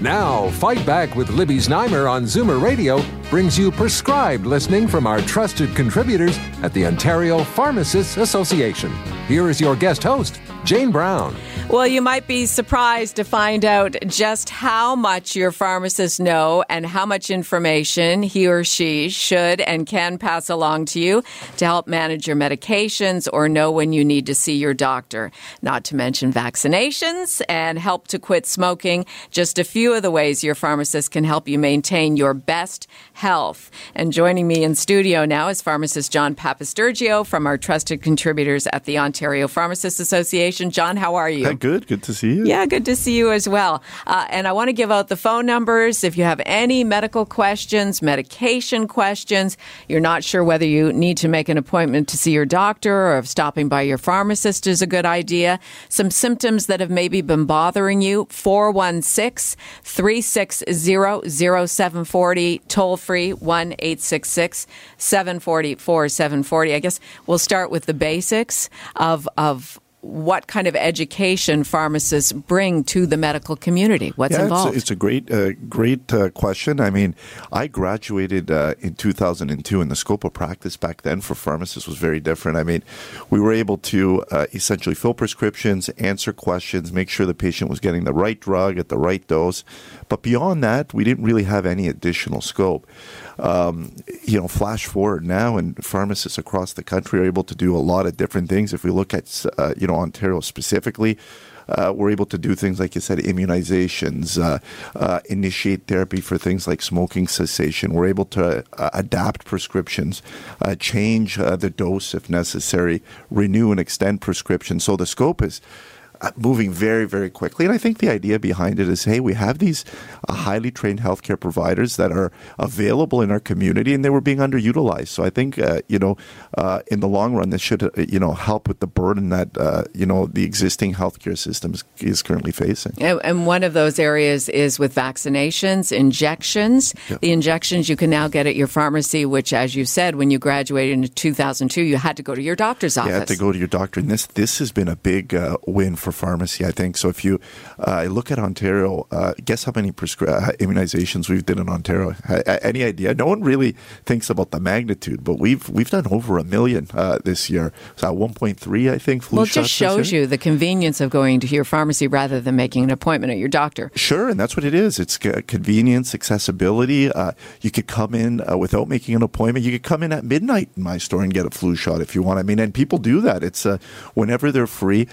Now, Fight Back with Libby Znaimer on Zoomer Radio brings you prescribed listening from our trusted contributors at the Ontario Pharmacists Association. Here is your guest host, Jane Brown. Well, you might be surprised to find out just how much your pharmacist know and how much information he or she should and can pass along to you to help manage your medications or know when you need to see your doctor. Not to mention vaccinations and help to quit smoking. Just a few of the ways your pharmacist can help you maintain your best health. And joining me in studio now is pharmacist John Papastergiou from our trusted contributors at the Ontario Pharmacists Association. John, how are you? good. Good to see you. Yeah, good to see you as well. Uh, and I want to give out the phone numbers if you have any medical questions, medication questions, you're not sure whether you need to make an appointment to see your doctor or if stopping by your pharmacist is a good idea. Some symptoms that have maybe been bothering you 416 360 0740, toll free 1 866 744 740. I guess we'll start with the basics of, of what kind of education pharmacists bring to the medical community? What's yeah, involved? It's, it's, a great, uh, great uh, question. I mean, I graduated uh, in 2002, and the scope of practice back then for pharmacists was very different. I mean, we were able to uh, essentially fill prescriptions, answer questions, make sure the patient was getting the right drug at the right dose. But beyond that, we didn't really have any additional scope. Um, you know, flash forward now, and pharmacists across the country are able to do a lot of different things. If we look at, uh, you know, Ontario specifically, uh, we're able to do things like you said, immunizations, uh, uh, initiate therapy for things like smoking cessation. We're able to uh, adapt prescriptions, uh, change uh, the dose if necessary, renew and extend prescriptions. So the scope is moving very, very quickly. And I think the idea behind it is hey, we have these uh, highly trained healthcare providers that are available in our community and they were being underutilized. So I think, uh, you know, uh, in the long run, this should, uh, you know, help with the burden that, uh, you know, the existing healthcare system is, is currently facing. And, one of those areas is with vaccinations, injections. Yep. The injections you can now get at your pharmacy, which, as you said, when you graduated in 2002, you had to go to your doctor's office. You had to go to your doctor. And this, this has been a big win for for pharmacy, I think. So if you uh, look at Ontario, uh, guess how many prescri- uh, immunizations we've done in Ontario? any idea? No one really thinks about the magnitude, but we've we've done over a million uh, this year. So 1.3, I think. Flu well, it just shows you the convenience of going to your pharmacy rather than making an appointment at your doctor. Sure, and that's what it is. It's convenience, accessibility. Uh, you could come in uh, without making an appointment. You could come in at midnight in my store and get a flu shot if you want. I mean, and people do that. It's whenever they're free.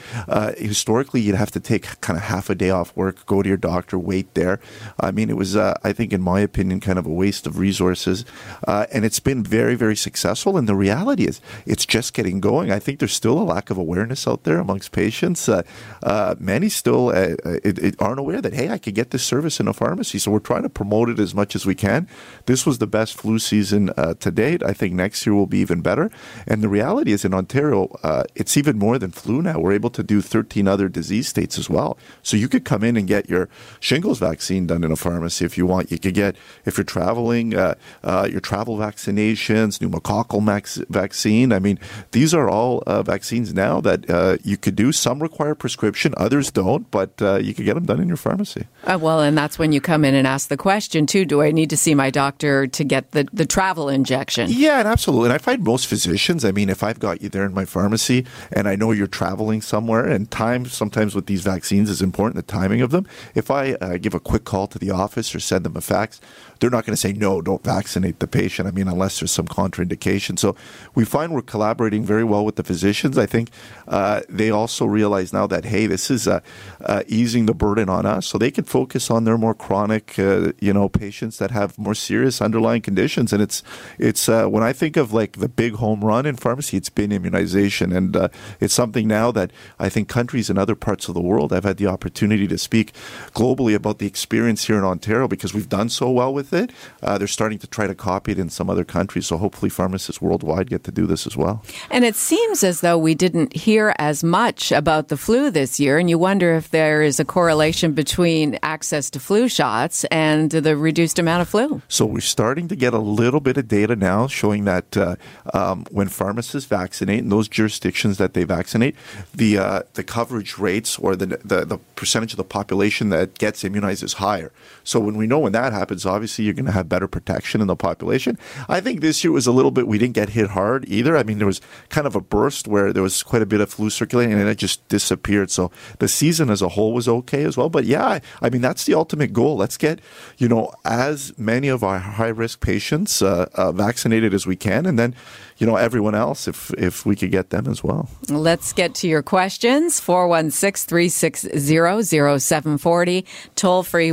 Historically, you'd have to take kind of half a day off work, go to your doctor, wait there. I mean, it was, uh, I think, in my opinion, kind of a waste of resources. Uh, and it's been very, very successful. And the reality is, it's just getting going. I think there's still a lack of awareness out there amongst patients. Uh, uh many still uh, it, it aren't aware that, hey, I could get this service in a pharmacy. So we're trying to promote it as much as we can. This was the best flu season uh, to date. I think next year will be even better. And the reality is, in Ontario, it's even more than flu now. We're able to do 13 other diseases disease states as well. So you could come in and get your shingles vaccine done in a pharmacy if you want. You could get, if you're traveling, uh, uh, your travel vaccinations, pneumococcal max- vaccine. I mean, these are all uh, vaccines now that uh, you could do. Some require prescription, others don't, but uh, you could get them done in your pharmacy. Uh, well, and that's when you come in and ask the question, too do I need to see my doctor to get the, the travel injection? Yeah, and absolutely. And I find most physicians, I mean, if I've got you there in my pharmacy and I know you're traveling somewhere and time sometimes with these vaccines is important, the timing of them. If I uh, give a quick call to the office or send them a fax, they're not going to say, no, don't vaccinate the patient. I mean, unless there's some contraindication. So we find we're collaborating very well with the physicians. I think uh, they also realize now that, hey, this is uh, uh, easing the burden on us. So they can focus on their more chronic, uh, you know, patients that have more serious underlying conditions. And it's, it's uh, when I think of like the big home run in pharmacy, it's been immunization. And uh, it's something now that I think countries in other parts of the world. I've had the opportunity to speak globally about the experience here in Ontario because we've done so well with it. Uh, they're starting to try to copy it in some other countries. So hopefully, pharmacists worldwide get to do this as well. And it seems as though we didn't hear as much about the flu this year, and you wonder if there is a correlation between access to flu shots and the reduced amount of flu. So we're starting to get a little bit of data now showing that uh, um, when pharmacists vaccinate in those jurisdictions that they vaccinate, the uh, the coverage rates or the, the the percentage of the population that gets immunized is higher. So when we know when that happens, obviously you're going to have better protection in the population. I think this year was a little bit we didn't get hit hard either. I mean, there was kind of a burst where there was quite a bit of flu circulating and it just disappeared. So the season as a whole was okay as well. But yeah, I, mean that's the ultimate goal. Let's get you know as many of our high risk patients uh, uh, vaccinated as we can, and then you know everyone else if if we could get them as well. Let's get to your questions. 416-360-0740. Toll free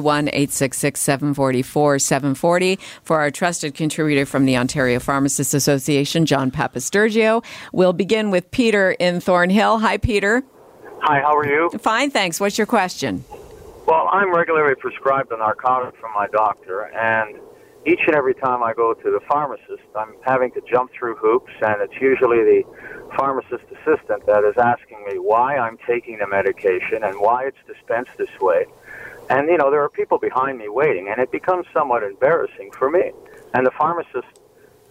1-866-740-4740 for our trusted contributor from the Ontario Pharmacists Association, John Papastergiou. We'll begin with Peter in Thornhill. Hi Peter. Hi, how are you? Fine, thanks. What's your question? Well, I'm regularly prescribed a narcotic from my doctor, and each and every time I go to the pharmacist, I'm having to jump through hoops, and it's usually the pharmacist assistant that is asking me why I'm taking the medication and why it's dispensed this way. And, you know, there are people behind me waiting, and it becomes somewhat embarrassing for me. And the pharmacist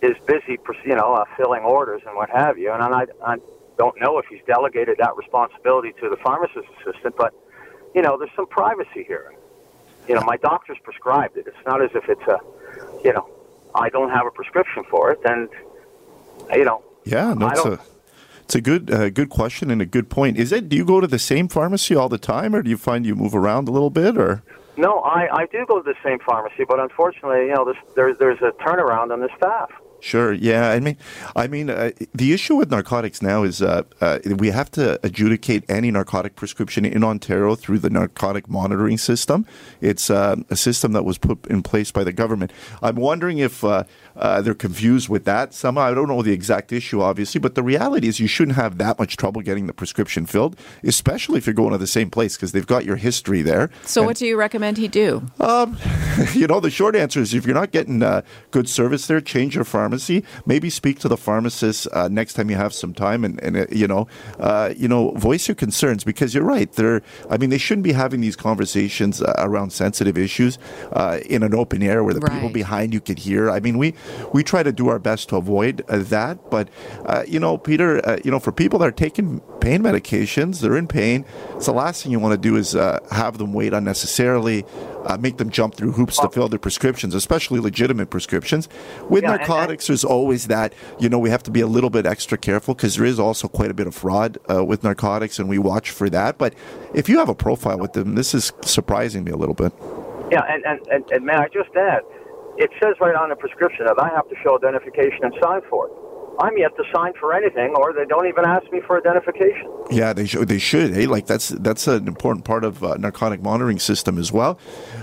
is busy, you know, uh, filling orders and what have you, and I, I don't know if he's delegated that responsibility to the pharmacist assistant, but, you know, there's some privacy here. You know, my doctor's prescribed it. It's not as if it's a you know, I don't have a prescription for it, and you know, yeah, a it's a good uh, good question and a good point. Is it? Do you go to the same pharmacy all the time, or do you find you move around a little bit, or? No, I, I do go to the same pharmacy, but unfortunately, you know, there's there's a turnaround on the staff. Sure. Yeah. I mean, I mean, uh, the issue with narcotics now is uh, uh, we have to adjudicate any narcotic prescription in Ontario through the narcotic monitoring system. It's uh, a system that was put in place by the government. I'm wondering if uh, uh, they're confused with that somehow. I don't know the exact issue, obviously, but the reality is you shouldn't have that much trouble getting the prescription filled, especially if you're going to the same place because they've got your history there. So, and, what do you recommend he do? Um, you know, the short answer is if you're not getting good service there, change your pharmacy pharmacy, maybe speak to the pharmacist uh, next time you have some time, and, and uh, you know, uh, you know, voice your concerns because you're right. They're, I mean, they shouldn't be having these conversations uh, around sensitive issues uh, in an open air where the right. people behind you could hear. I mean, we we try to do our best to avoid uh, that, but you know, Peter, you know, for people that are taking pain medications, they're in pain. It's the last thing you want to do is have them wait unnecessarily uh, make them jump through hoops to fill their prescriptions, especially legitimate prescriptions. With yeah, narcotics, there's always that, you know, we have to be a little bit extra careful because there is also quite a bit of fraud uh, with narcotics, and we watch for that. But if you have a profile with them, this is surprising me a little bit. Yeah, and, and, and, and may I just add, it says right on the prescription that I have to show identification and sign for it. I'm yet to sign for anything, or they don't even ask me for identification. Yeah, they should. They should. Hey, like that's that's an important part of uh, narcotic monitoring system as well.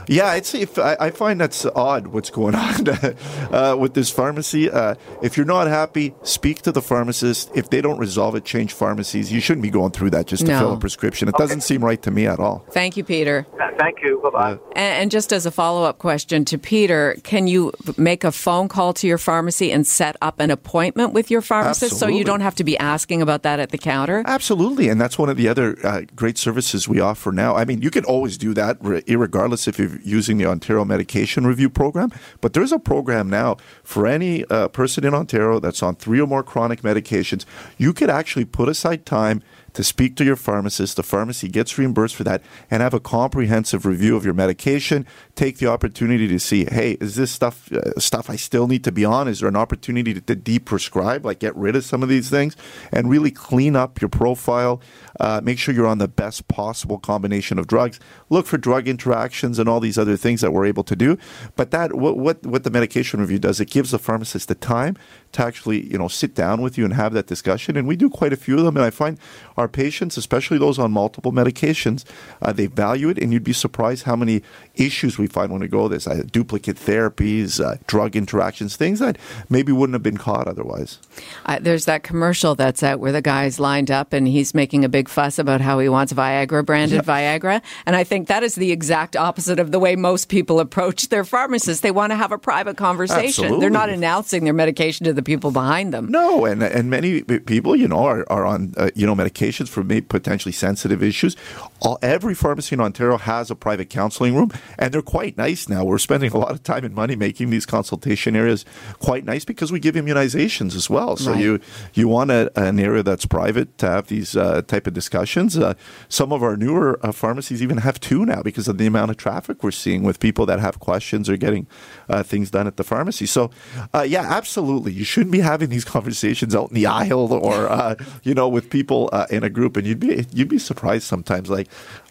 Yeah, I'd say if, I, I find that's odd what's going on uh, with this pharmacy. Uh, if you're not happy, speak to the pharmacist. If they don't resolve it, change pharmacies. You shouldn't be going through that just to no. fill a prescription. It okay. doesn't seem right to me at all. Thank you, Peter. Thank you. Bye bye. And, and just as a follow up question to Peter, can you make a phone call to your pharmacy and set up an appointment with with your pharmacist Absolutely. so you don't have to be asking about that at the counter? Absolutely. And that's one of the other uh, great services we offer now. I mean, you can always do that, regardless if you're using the Ontario Medication Review Program. But there's a program now for any uh, person in Ontario that's on three or more chronic medications. You could actually put aside time to speak to your pharmacist. The pharmacy gets reimbursed for that and have a comprehensive review of your medication. Take the opportunity to see, hey, is this stuff uh, stuff I still need to be on? Is there an opportunity to, to deprescribe, like get rid of some of these things, and really clean up your profile? Uh, make sure you're on the best possible combination of drugs. Look for drug interactions and all these other things that we're able to do. But that what what, what the medication review does, it gives the pharmacist the time to actually you know sit down with you and have that discussion. And we do quite a few of them. And I find our patients, especially those on multiple medications, uh, they value it, and you'd be surprised how many issues we find when we go this uh, duplicate therapies, uh, drug interactions, things that maybe wouldn't have been caught otherwise. Uh, there's that commercial that's out where the guy's lined up and he's making a big fuss about how he wants Viagra branded yeah. Viagra, and I think that is the exact opposite of the way most people approach their pharmacists. They want to have a private conversation. Absolutely. They're not announcing their medication to the people behind them. No, and and many people, you know, are, are on uh, you know medications for potentially sensitive issues. All, every pharmacy in Ontario has a private counseling room, and they're quite nice now. We're spending a lot of time and money making these consultation areas quite nice because we give immunizations as well. So right. you you want a, an area that's private to have these uh, type of discussions. Uh, some of our newer uh, pharmacies even have two now because of the amount of traffic we're seeing with people that have questions or getting uh, things done at the pharmacy. So uh, yeah, absolutely, you shouldn't be having these conversations out in the aisle or uh, you know with people in a group, and you'd be you'd be surprised sometimes. Like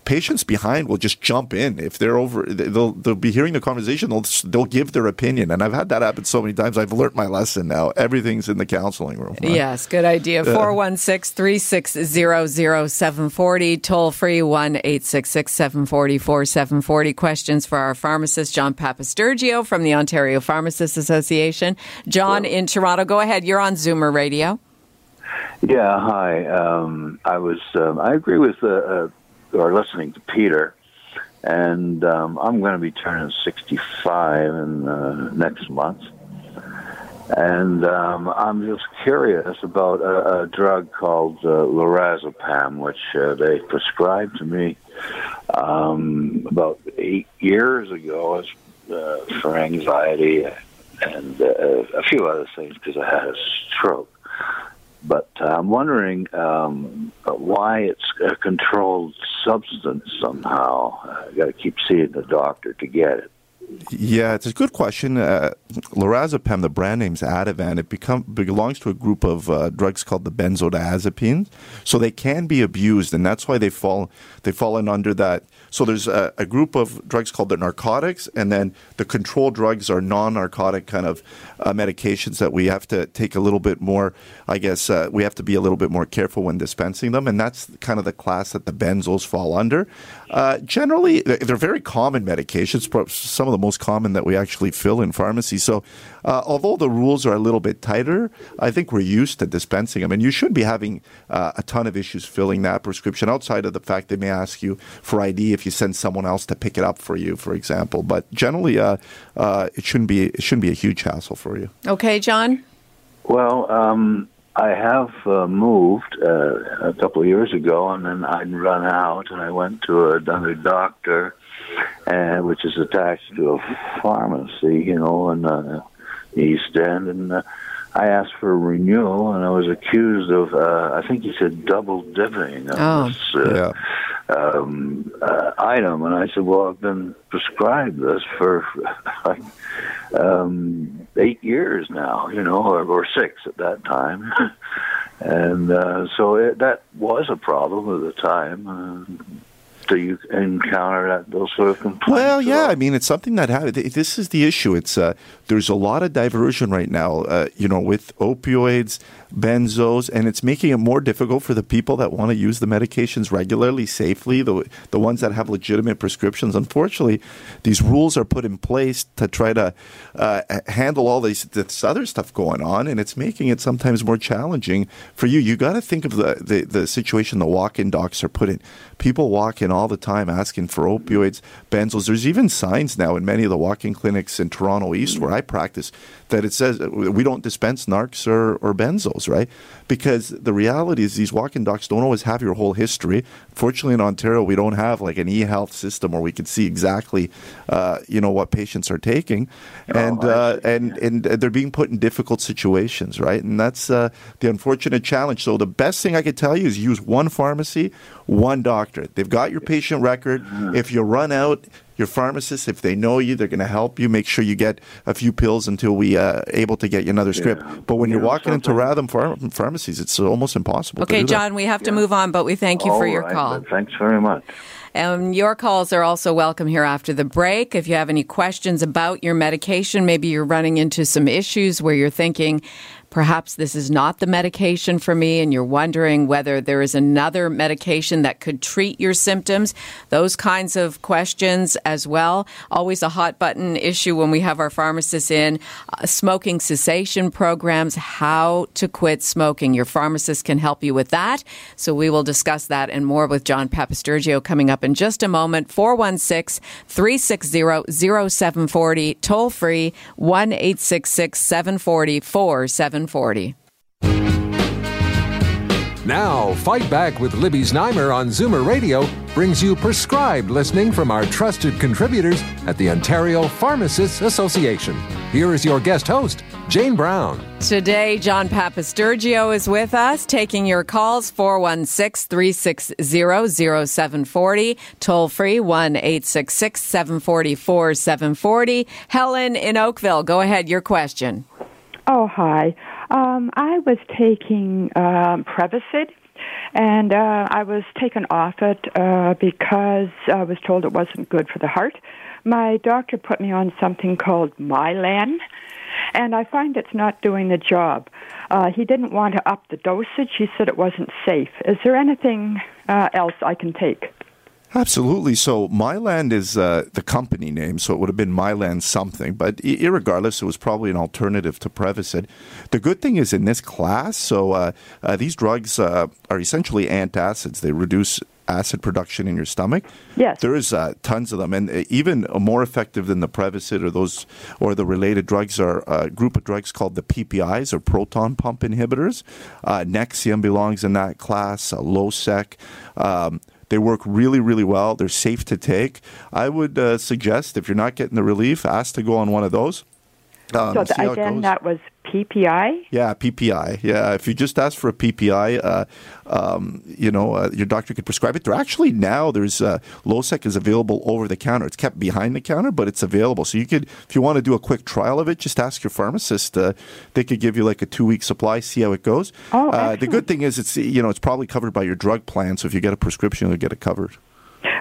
patients behind will just jump in if they're over. They'll they'll be hearing the conversation. They'll they'll give their opinion, and I've had that happen so many times. I've learned my lesson now. Everything's in the counseling room. Right? Yes, good idea. 416 360 740 Toll free one eight six six seven forty four seven forty. Questions for our pharmacist John Papastergiou from the Ontario Pharmacists Association. John in Toronto, go ahead. You're on Zoomer Radio. Yeah, hi. Um, I was. Um, I agree with uh, uh, are listening to Peter, and um, I'm going to be turning 65 in uh, next month. And um, I'm just curious about a, a drug called uh, lorazepam, which uh, they prescribed to me um, about eight years ago as, uh, for anxiety and uh, a few other things because I had a stroke. But uh, I'm wondering um, why it's a controlled substance somehow. I got to keep seeing the doctor to get it. Yeah, it's a good question. Uh, lorazepam, the brand name's Ativan, it become, belongs to a group of uh, drugs called the benzodiazepines. So they can be abused, and that's why they fall they fall in under that so there's a, a, group of drugs called the narcotics, and then the control drugs are non-narcotic kind of uh, medications that we have to take a little bit more. I guess uh, we have to be a little bit more careful when dispensing them, and that's kind of the class that the benzos fall under. Uh, generally, they're very common medications, some of the most common that we actually fill in pharmacy. So, uh, although the rules are a little bit tighter, I think we're used to dispensing them, and you should be having uh, a ton of issues filling that prescription outside of the fact they may ask you for ID if you send someone else to pick it up for you, for example. But generally, uh, uh, it shouldn't be it shouldn't be a huge hassle for you. Okay, John. Well, um, I have uh, moved uh, a couple of years ago, and then I'd run out, and I went to another doctor, and which is attached to a pharmacy, you know, in uh, East End, and. Uh, I asked for a renewal, and I was accused of, uh, I think he said double dipping. Oh. This, uh, yeah um, uh, item, and I said, "Well, I've been prescribed this for like um, eight years now, you know, or, or six at that time." and uh, so it, that was a problem at the time. Uh, do you encounter that, those sort of complaints? Well, yeah. I mean, it's something that happens. This is the issue. It's uh, there's a lot of diversion right now. Uh, you know, with opioids benzos, and it's making it more difficult for the people that want to use the medications regularly, safely, the, the ones that have legitimate prescriptions. Unfortunately, these rules are put in place to try to uh, handle all these, this other stuff going on, and it's making it sometimes more challenging for you. You got to think of the, the, the situation the walk in docs are put in. People walk in all the time asking for opioids, benzos. There's even signs now in many of the walk in clinics in Toronto East where I practice that it says we don't dispense narcs or, or benzos, right? Because the reality is these walk-in docs don't always have your whole history. Fortunately, in Ontario, we don't have like an e-health system where we can see exactly, uh, you know, what patients are taking, oh, and uh, and and they're being put in difficult situations, right? And that's uh, the unfortunate challenge. So the best thing I could tell you is use one pharmacy, one doctor. They've got your patient record. If you run out, your pharmacist, if they know you, they're going to help you. Make sure you get a few pills until we uh, able to get you another script. Yeah. But when you're walking into Ratham pharm- pharmacies, it's almost impossible. Okay, John, that. we have to yeah. move on, but we thank you All for your right, call. Thanks very much. Um, your calls are also welcome here after the break. If you have any questions about your medication, maybe you're running into some issues where you're thinking, perhaps this is not the medication for me and you're wondering whether there is another medication that could treat your symptoms, those kinds of questions as well. Always a hot button issue when we have our pharmacists in. Uh, smoking cessation programs, how to quit smoking. Your pharmacist can help you with that. So we will discuss that and more with John Papastergiou coming up in just a moment. 416 360 0740, toll free 1 866 740 4740. Now, Fight Back with Libby Znaimer on Zoomer Radio brings you prescribed listening from our trusted contributors at the Ontario Pharmacists Association. Here is your guest host, Jane Brown. Today, John Papastergiou is with us, taking your calls 416 360 0740, toll free 1 866 744 740. Helen in Oakville, go ahead, your question. Oh, hi. Um, I was taking um, Prevacid, and uh, I was taken off it uh, because I was told it wasn't good for the heart. My doctor put me on something called Mylan, and I find it's not doing the job. Uh, he didn't want to up the dosage. He said it wasn't safe. Is there anything uh, else I can take? Absolutely. So Mylan is uh, the company name, so it would have been Mylan something. But regardless, it was probably an alternative to Prevacid. The good thing is in this class, so uh, uh, these drugs uh, are essentially antacids. They reduce acid production in your stomach. Yes. There is uh, tons of them, and uh, even more effective than the Prevacid or those or the related drugs are a group of drugs called the PPIs or proton pump inhibitors. Uh, Nexium belongs in that class. Uh, Losec. Um, they work really, really well. They're safe to take. I would uh, suggest if you're not getting the relief, ask to go on one of those. Um, so the, again, that was PPI? Yeah, PPI. Yeah, if you just ask for a PPI, uh, um, you know, uh, your doctor could prescribe it. There actually now there's uh, Losec is available over the counter. It's kept behind the counter, but it's available. So you could, if you want to do a quick trial of it, just ask your pharmacist. Uh, they could give you like a two week supply, see how it goes. Oh, uh, the good thing is it's you know it's probably covered by your drug plan. So if you get a prescription, you'll get it covered.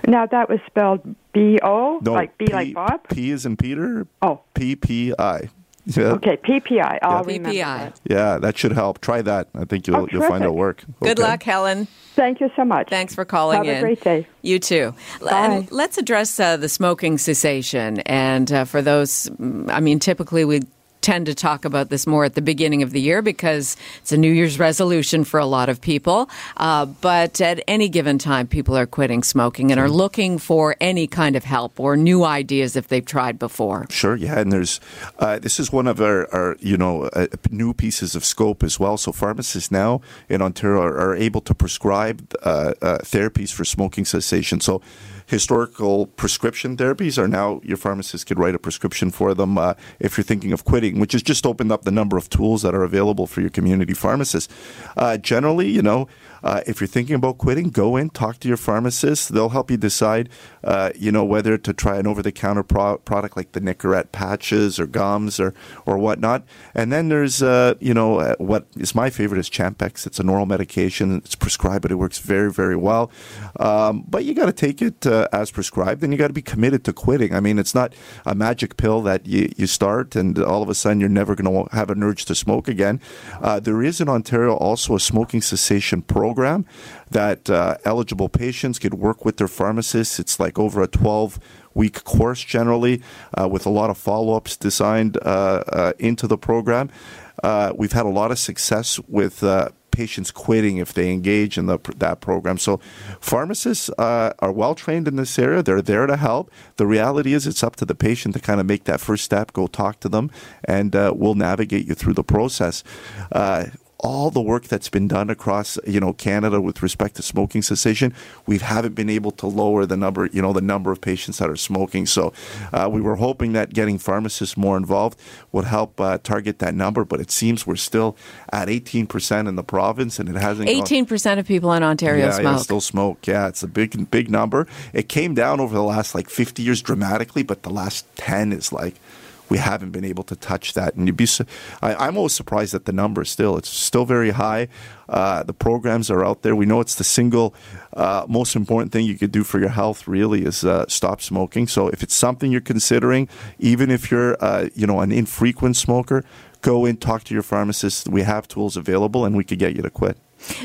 Now that was spelled B O, no, like B P, like Bob. P is in Peter. Oh, P P I. Yeah. Okay, PPI. I'll yeah. PPI. That. Yeah, that should help. Try that. I think you'll oh, you'll find it'll work. Good luck, Helen. Thank you so much. Thanks for calling Have in. Have a great day. You too. Bye. And let's address uh, the smoking cessation. And uh, for those, mm, I mean, typically we tend to talk about this more at the beginning of the year because it's a New Year's resolution for a lot of people. Uh, but at any given time, people are quitting smoking and are looking for any kind of help or new ideas if they've tried before. Sure, yeah, and there's uh, this is one of our, our you know uh, new pieces of scope as well. So pharmacists now in Ontario are, are able to prescribe uh, uh, therapies for smoking cessation. So historical prescription therapies are now your pharmacist could write a prescription for them uh, if you're thinking of quitting, which has just opened up the number of tools that are available for your community pharmacist. Uh, generally, you know, uh, if you're thinking about quitting, go in, talk to your pharmacist. They'll help you decide, uh, you know, whether to try an over-the-counter pro- product like the Nicorette patches or gums or or whatnot. And then there's, uh, you know, uh, what is my favorite is Champix. It's an oral medication. It's prescribed, but it works very, very well. Um, but you got to take it uh, as prescribed, and you got to be committed to quitting. I mean, it's not a magic pill that you, you start and all of a sudden you're never going to have an urge to smoke again. Uh, there is in Ontario also a smoking cessation program program that uh, eligible patients could work with their pharmacists. It's like over a 12 week course generally uh, with a lot of follow ups designed uh, uh, into the program. Uh, we've had a lot of success with patients quitting if they engage in the, that program. So, pharmacists uh, are well trained in this area. They're there to help. The reality is, it's up to the patient to kind of make that first step, go talk to them, and uh, we'll navigate you through the process. Uh, all the work that's been done across you know Canada with respect to smoking cessation, we haven't been able to lower the number you know the number of patients that are smoking. So uh, we were hoping that getting pharmacists more involved would help uh, target that number, but it seems we're still at 18% in the province, and it hasn't. 18% of people in Ontario yeah, smoke. Yeah, still smoke. Yeah, it's a big big number. It came down over the last like 50 years dramatically, but the last 10 is like we haven't been able to touch that. And you'd be, I, am always surprised at the number still. It's still very high. Uh, the programs are out there. We know it's the single uh, most important thing you could do for your health. Really, is uh, stop smoking. So if it's something you're considering, even if you're, uh, you know, an infrequent smoker, go in, talk to your pharmacist. We have tools available, and we could get you to quit.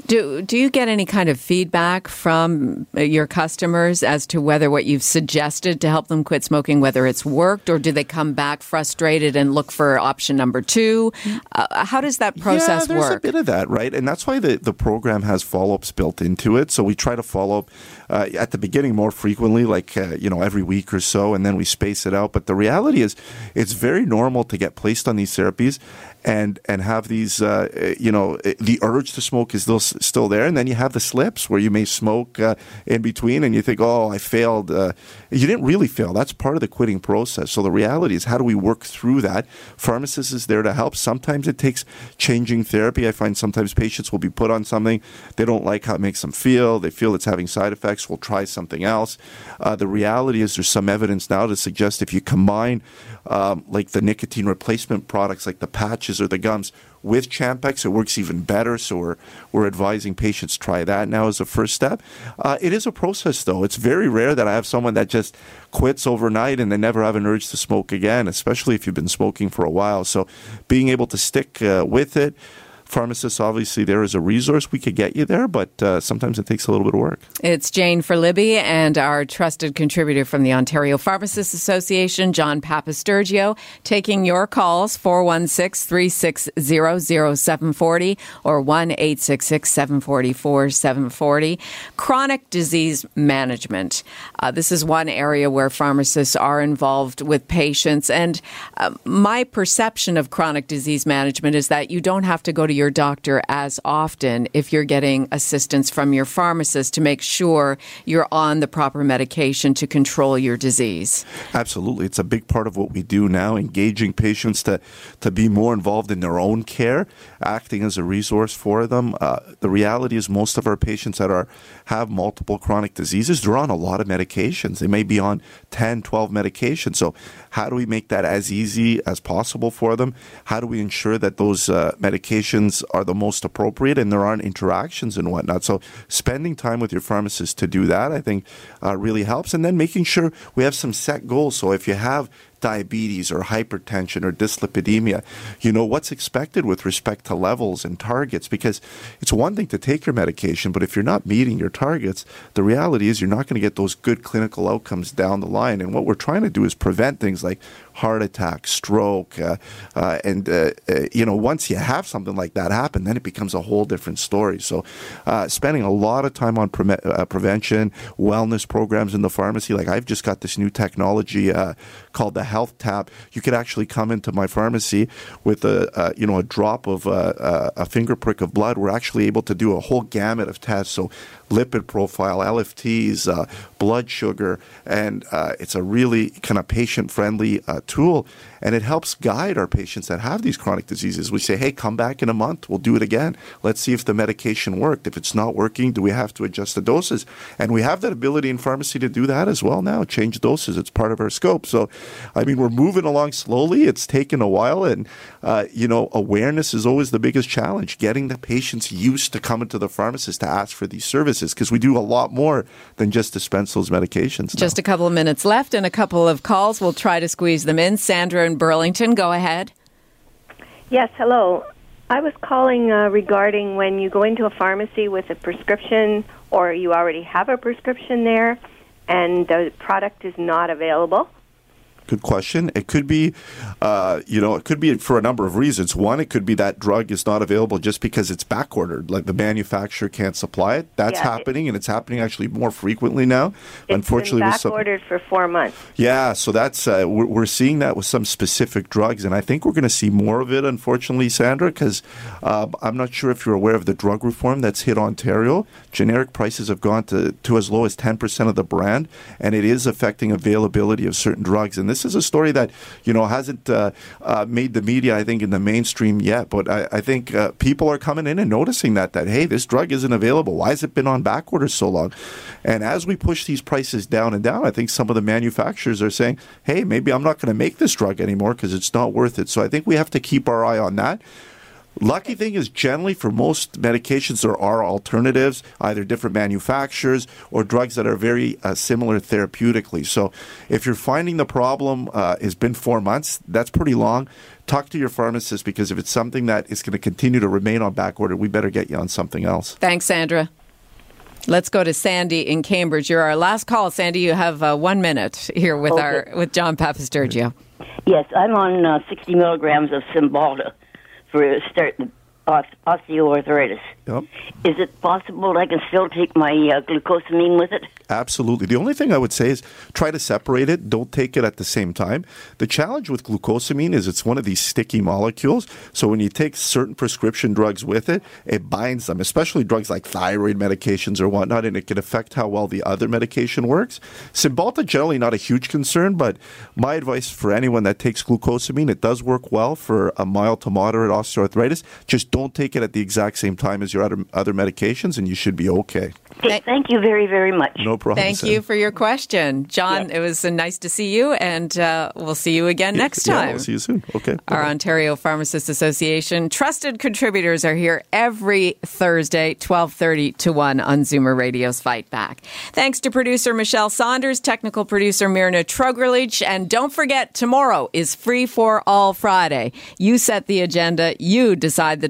Do do you get any kind of feedback from uh, your customers as to whether what you've suggested to help them quit smoking whether it's worked or do they come back frustrated and look for option number 2? Uh, how does that process yeah, there's work? a bit of that, right? And that's why the, the program has follow-ups built into it. So we try to follow up uh, at the beginning more frequently, like, uh, you know, every week or so, and then we space it out. But the reality is it's very normal to get placed on these therapies and and have these uh, you know the urge to smoke is still still there. And then you have the slips where you may smoke uh, in between and you think oh I failed uh, you didn't really fail. That's part of the quitting process. So the reality is how do we work through that? Pharmacist is there to help. Sometimes it takes changing therapy. I find sometimes patients will be put on something. They don't like how it makes them feel. They feel it's having side effects. We'll try something else. Uh, the reality is there's some evidence now to suggest if you combine um, like the nicotine replacement products like the patches or the gums with Champix. It works even better. So we're, we're advising patients try that now as a first step. Uh, it is a process, though. It's very rare that I have someone that just quits overnight and they never have an urge to smoke again, especially if you've been smoking for a while. So being able to stick uh, with it, pharmacists, obviously, there is a resource we could get you there, but uh, sometimes it takes a little bit of work. It's Jane for Libby and our trusted contributor from the Ontario Pharmacists Association, John Papastergiou, taking your calls 416 360 0740 or 1 866 744 740. Chronic disease management. Uh, this is one area where pharmacists are involved with patients. And uh, my perception of chronic disease management is that you don't have to go to your doctor as often if you're getting assistance from your pharmacist to make sure you're on the proper medication to control your disease. Absolutely. It's a big part of what we do now, engaging patients to, to be more involved in their own care, acting as a resource for them. Uh, the reality is most of our patients that are have multiple chronic diseases, they're on a lot of medications. They may be on 10, 12 medications. So how do we make that as easy as possible for them? How do we ensure that those uh, medications are the most appropriate and there aren't interactions and whatnot? So spending time with your pharmacist to do that, I think, uh, really helps. And then making sure we have some set goals. So if you have diabetes or hypertension or dyslipidemia, you know what's expected with respect to levels and targets because it's one thing to take your medication, but if you're not meeting your targets, the reality is you're not going to get those good clinical outcomes down the line. And what we're trying to do is prevent things like heart attack, stroke, uh, uh, and uh, uh you know once you have something like that happen, then it becomes a whole different story. So, uh, spending a lot of time on pre- prevention, wellness programs in the pharmacy. Like I've just got this new technology called the HealthTab. You could actually come into my pharmacy with a you know a drop of a finger prick of blood. We're actually able to do a whole gamut of tests. So lipid profile, LFTs, uh, blood sugar, and uh, it's a really kind of patient friendly uh, tool. And it helps guide our patients that have these chronic diseases. We say, hey, come back in a month. We'll do it again. Let's see if the medication worked. If it's not working, do we have to adjust the doses? And we have that ability in pharmacy to do that as well now, change doses. It's part of our scope. So, I mean, we're moving along slowly. It's taken a while. And, uh, you know, awareness is always the biggest challenge, getting the patients used to coming to the pharmacist to ask for these services because we do a lot more than just dispense those medications. Now. Just a couple of minutes left and a couple of calls. We'll try to squeeze them in. Sandra in Burlington, go ahead. Yes, hello. I was calling uh, regarding when you go into a pharmacy with a prescription or you already have a prescription there and the product is not available. Good question. It could be, uh, you know, it could be for a number of reasons. One, it could be that drug is not available just because it's back ordered, like the manufacturer can't supply it. That's yeah, happening, it, and it's happening actually more frequently now. Unfortunately, been back ordered for four months. Yeah, so that's uh, we're, we're, seeing that with some specific drugs, and I think we're going to see more of it. Unfortunately, Sandra, because uh, I'm not sure if you're aware of the drug reform that's hit Ontario. Generic prices have gone to to as low as 10% of the brand, and it is affecting availability of certain drugs. And this is a story that you know hasn't uh, uh, made the media, I think, in the mainstream yet. But I, I think uh, people are coming in and noticing that that hey, this drug isn't available. Why has it been on back order so long? And as we push these prices down and down, I think some of the manufacturers are saying, hey, maybe I'm not going to make this drug anymore because it's not worth it. So I think we have to keep our eye on that. Lucky thing is, generally, for most medications, there are alternatives, either different manufacturers or drugs that are very uh, similar therapeutically. So, if you're finding the problem uh, has been four months, that's pretty long. Talk to your pharmacist because if it's something that is going to continue to remain on back order, we better get you on something else. Thanks, Sandra. Let's go to Sandy in Cambridge. You're our last call, Sandy. You have uh, one minute here with Okay. our with John Papastergiou. Yes, I'm on uh, 60 milligrams of Cymbalta for start os- osteoarthritis. Yep. Is it possible I can still take my uh, glucosamine with it? Absolutely. The only thing I would say is try to separate it. Don't take it at the same time. The challenge with glucosamine is it's one of these sticky molecules. So when you take certain prescription drugs with it, it binds them, especially drugs like thyroid medications or whatnot, and it can affect how well the other medication works. Cymbalta generally not a huge concern, but my advice for anyone that takes glucosamine, it does work well for a mild to moderate osteoarthritis. Just don't take it at the exact same time as your other, other medications, and you should be okay. Okay, thank you very, very much. No problem. Thank Sandy. you for your question, John. It was nice to see you, and uh, we'll see you again next Yeah, time. we'll see you soon. Okay. Our Bye-bye. Ontario Pharmacists Association trusted contributors are here every Thursday, 12:30 to 1 on Zoomer Radio's Fight Back. Thanks to producer Michelle Saunders, technical producer Mirna Trogrlich, and don't forget tomorrow is Free for All Friday. You set the agenda, you decide the